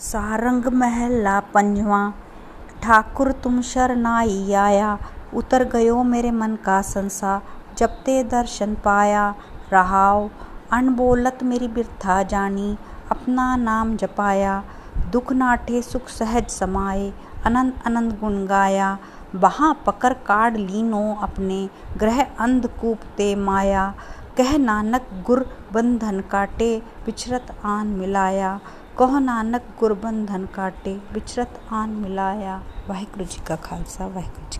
सारंग महला पंजवा, ठाकुर तुम शरनाई आया। उतर गयो मेरे मन का संसा, जब ते दर्शन पाया। रहाओ, अनबोलत मेरी बिरथा जानी, अपना नाम जपाया। दुख नाठे सुख सहज समाए अनंत अनंत गुण गाया। वहाँ पकड़ काढ़ लीनो अपने, ग्रह अंधकूप ते माया। कह नानक गुर बंधन काटे, बिछरत आन मिलाया। कहो नानक गुरबंधन काटे विचरत आन मिलाया। वाहेगुरु जी का खालसा वाहेगुरु जी